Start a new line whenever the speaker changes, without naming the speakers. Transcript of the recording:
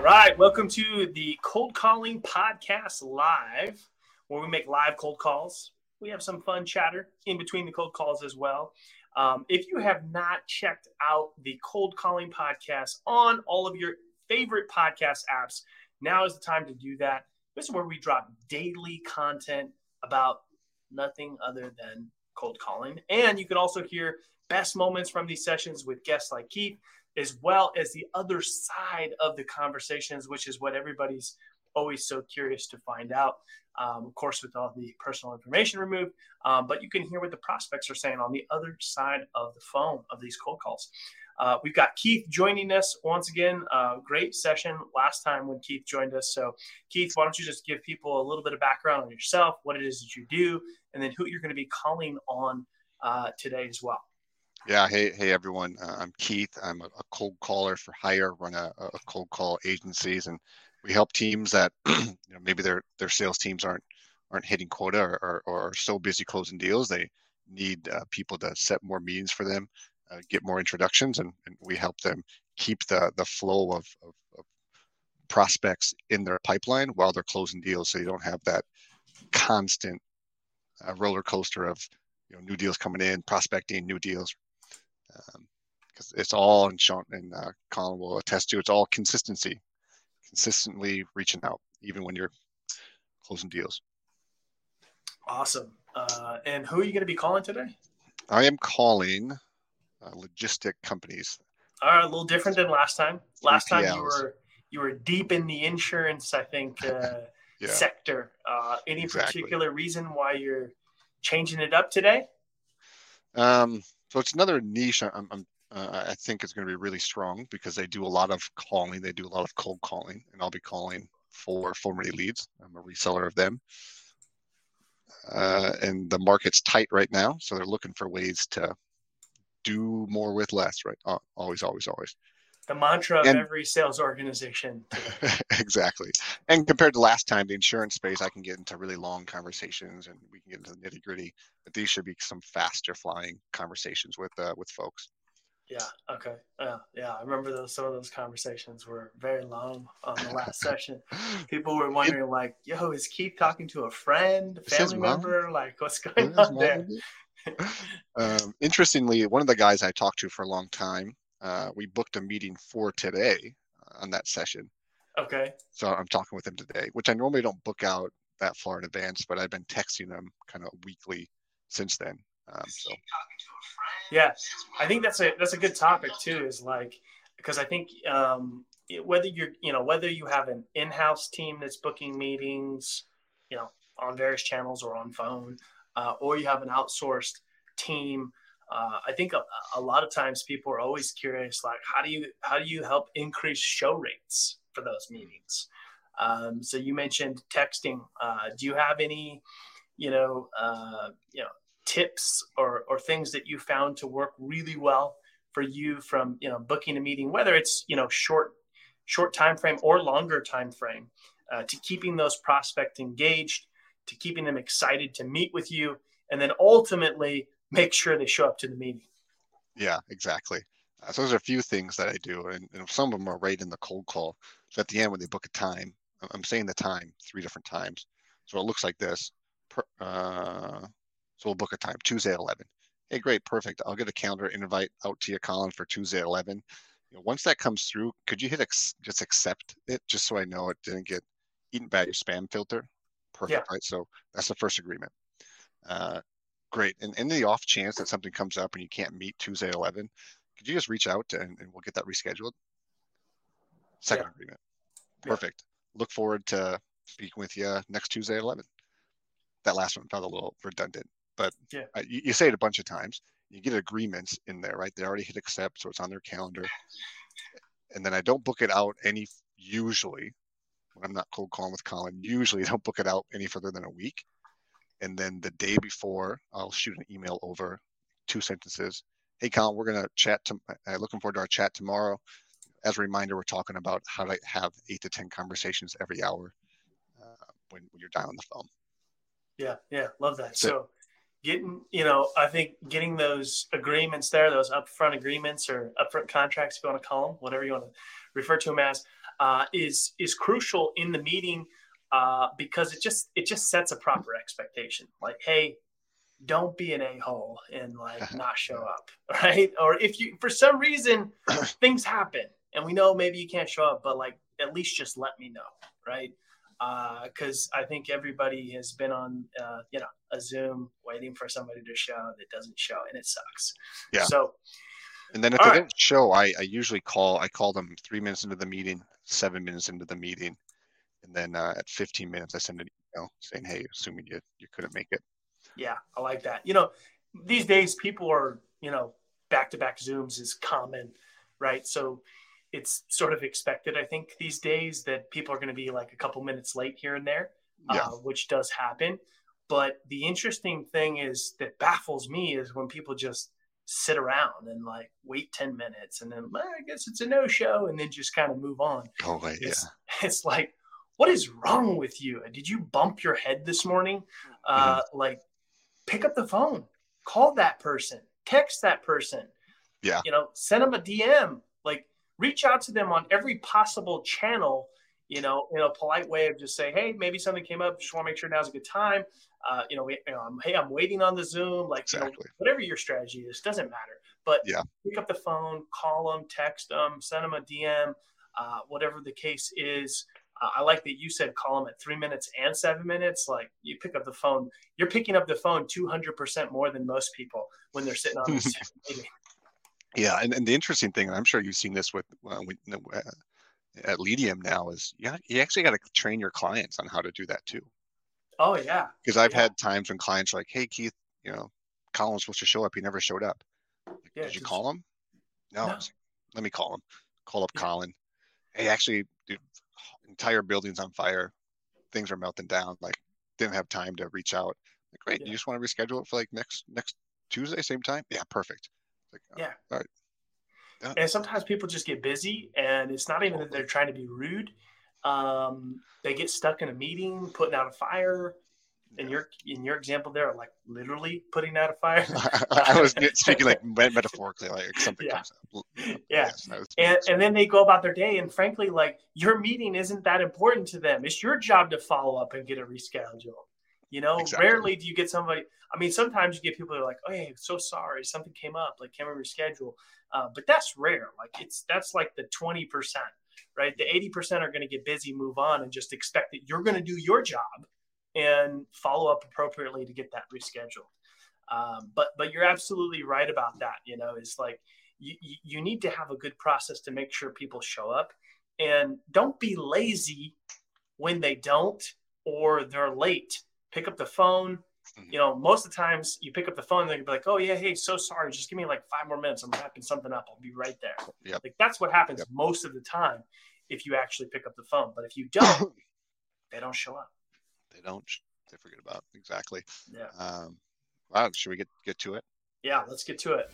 All right. Welcome to the Cold Calling Podcast Live, where we make live cold calls. We have some fun chatter in between the cold calls as well. Um, if you have not checked out the Cold Calling Podcast on all of your favorite podcast apps, now is the time to do that. This is where we drop daily content about nothing other than cold calling. And you can also hear best moments from these sessions with guests like Keith, as well as the other side of the conversations, which is what everybody's always so curious to find out. Um, of course, with all the personal information removed, um, but you can hear what the prospects are saying on the other side of the phone of these cold calls. Uh, we've got Keith joining us once again. Uh, great session last time when Keith joined us. So, Keith, why don't you just give people a little bit of background on yourself, what it is that you do, and then who you're going to be calling on uh, today as well.
Yeah. Hey, hey everyone. Uh, I'm Keith. I'm a, a, cold caller for hire. Run a, a, cold call agencies, and we help teams that you know maybe their their sales teams aren't aren't hitting quota or, or, or are so busy closing deals they need uh, people to set more meetings for them, uh, get more introductions, and, and we help them keep the the flow of, of, of prospects in their pipeline while they're closing deals, so you don't have that constant uh, roller coaster of you know new deals coming in, prospecting, new deals, because um, it's all and Sean and uh, Collin will attest to it's all consistency, consistently reaching out even when you're closing deals.
Awesome. Uh, and who are you going to be calling today?
I am calling uh, logistic companies.
All right, a little different than last time. Last time you were you were deep in the insurance, I think, uh, yeah. sector. Uh, any exactly. particular reason why you're changing it up today?
Um, so it's another niche. I'm, I'm uh, I think is going to be really strong because they do a lot of calling. They do a lot of cold calling, and I'll be calling for formerly leads. I'm a reseller of them. Uh, and the market's tight right now, so they're looking for ways to do more with less. Right? Uh, always, always, always
the mantra of every sales organization.
exactly. And compared to last time, the insurance space, I can get into really long conversations and we can get into the nitty gritty. But these should be some faster flying conversations with uh, with folks.
Yeah. Okay. Yeah. Yeah. I remember those. Some of those conversations were very long on the last session. People were wondering, it, like, "Yo, is Keith talking to a friend, family member? Like, what's going on there?"
um, interestingly, one of the guys I talked to for a long time uh, we booked a meeting for today uh, on that session.
Okay.
So I'm talking with him today, which I normally don't book out that far in advance, but I've been texting him kind of weekly since then. Um, so.
Yeah, I think that's a that's a good topic too. Is like because I think um, whether you're you know whether you have an in-house team that's booking meetings, you know, on various channels or on phone, uh, or you have an outsourced team uh, I think a, a, lot of times people are always curious, like how do you how do you help increase show rates for those meetings? Um, so you mentioned texting. Uh, do you have any, you know, uh, you know, tips or or things that you found to work really well for you from you know booking a meeting, whether it's you know short short time frame or longer time frame, uh, to keeping those prospects engaged, to keeping them excited to meet with you, and then ultimately make sure they show up to the meeting.
Yeah, exactly. Uh, so there's a few things that I do, and, and, some of them are right in the cold call. So at the end, when they book a time, I'm saying the time three different times. So it looks like this. Per, uh, so we'll book a time Tuesday at 11. Hey, great, perfect. I'll get a calendar invite out to you, Collin, for Tuesday at 11. You know, once that comes through, could you hit ex- just accept it, just so I know it didn't get eaten by your spam filter? Perfect, yeah. right? So that's the first agreement. Uh, great. And in the off chance that something comes up and you can't meet Tuesday at 11, could you just reach out and, and we'll get that rescheduled? Second yeah. agreement. Perfect. Yeah. Look forward to speaking with you next Tuesday at 11. That last one felt a little redundant, but yeah. you, you say it a bunch of times. You get agreements in there, right? They already hit accept, so it's on their calendar. And then I don't book it out any, usually, when I'm not cold calling with Collin, usually I don't book it out any further than a week and then the day before i'll shoot an email over two sentences. Hey collin we're going to chat to uh, looking forward to our chat tomorrow. As a reminder we're talking about how to have eight to ten conversations every hour uh, when, when you're dialing the phone.
Yeah yeah love that. So, so getting you know i think getting those agreements there those upfront agreements or upfront contracts if you want to call them whatever you want to refer to them as uh, is is crucial in the meeting uh, because it just it just sets a proper expectation. Like, hey, don't be an a hole and like not show up, right? Or if you for some reason things happen and we know maybe you can't show up, but like at least just let me know, right? Because uh, I think everybody has been on, uh, you know, a Zoom waiting for somebody to show that doesn't show, and it sucks.
Yeah.
So,
and then if they right. didn't show, I, I usually call. I call them three minutes into the meeting, seven minutes into the meeting, and then uh, at 15 minutes, I send an email saying, "Hey, assuming you you couldn't make it."
Yeah, I like that. You know, these days people are, you know, back to back Zooms is common, right? So it's sort of expected, I think, these days that people are going to be like a couple minutes late here and there, yeah. uh, which does happen. But the interesting thing is that baffles me is when people just sit around and like wait 10 minutes and then well, I guess it's a no show and then just kind of move on.
Oh, wait,
it's,
yeah.
It's like, what is wrong with you? Did you bump your head this morning? Uh, mm-hmm. Like, pick up the phone, call that person, text that person.
Yeah.
You know, send them a DM. Like, reach out to them on every possible channel, you know, in a polite way of just say, hey, maybe something came up. Just want to make sure now's a good time. Uh, you know, we, you know I'm, hey, I'm waiting on the Zoom. Like, exactly. you know, whatever your strategy is, doesn't matter. But
yeah.
pick up the phone, call them, text them, send them a DM, uh, whatever the case is. I like that you said call them at three minutes and seven minutes. Like you pick up the phone, you're picking up the phone 200% more than most people when they're sitting on the meeting.
Yeah, and, and the interesting thing, and I'm sure you've seen this with, uh, with uh, at Leadium now, is you, you actually got to train your clients on how to do that too.
Oh yeah.
Because I've
yeah.
had times when clients are like, "Hey Keith, you know, Collin's supposed to show up. He never showed up. Like, yeah, Did you call him? No. no. Let me call him. Call up yeah. Collin. Hey, actually, dude, entire building's on fire. Things are melting down. Like, didn't have time to reach out. Like, great. Yeah. You just want to reschedule it for like next next Tuesday, same time? Yeah, perfect.
Like, yeah. All right. Yeah. And sometimes people just get busy, and it's not even that they're trying to be rude. Um, they get stuck in a meeting, putting out a fire. In your in your example, there, like literally putting out a fire.
I was speaking like metaphorically, like something
yeah. comes up. Yeah, yes, and and then they go about their day, and frankly, like your meeting isn't that important to them. It's your job to follow up and get a reschedule. You know, exactly. rarely do you get somebody. I mean, sometimes you get people that are like, "Oh, hey, so sorry, something came up. Like, can we reschedule?" Uh, but that's rare. Like, it's that's like the twenty percent, right? The eighty percent are going to get busy, move on, and just expect that you're going to do your job and follow up appropriately to get that rescheduled. Um, but but you're absolutely right about that. You know, it's like you you need to have a good process to make sure people show up, and don't be lazy when they don't or they're late pick up the phone. Mm-hmm. You know, most of the times you pick up the phone and they'll be like, "Oh yeah, hey, so sorry. Just give me like five more minutes. I'm wrapping something up. I'll be right there."
Yep.
Like that's what happens yep. most of the time if you actually pick up the phone. But if you don't, they don't show up.
They don't. They forget about exactly.
Yeah.
Um, wow. Should we get get to it?
Yeah, let's get to it.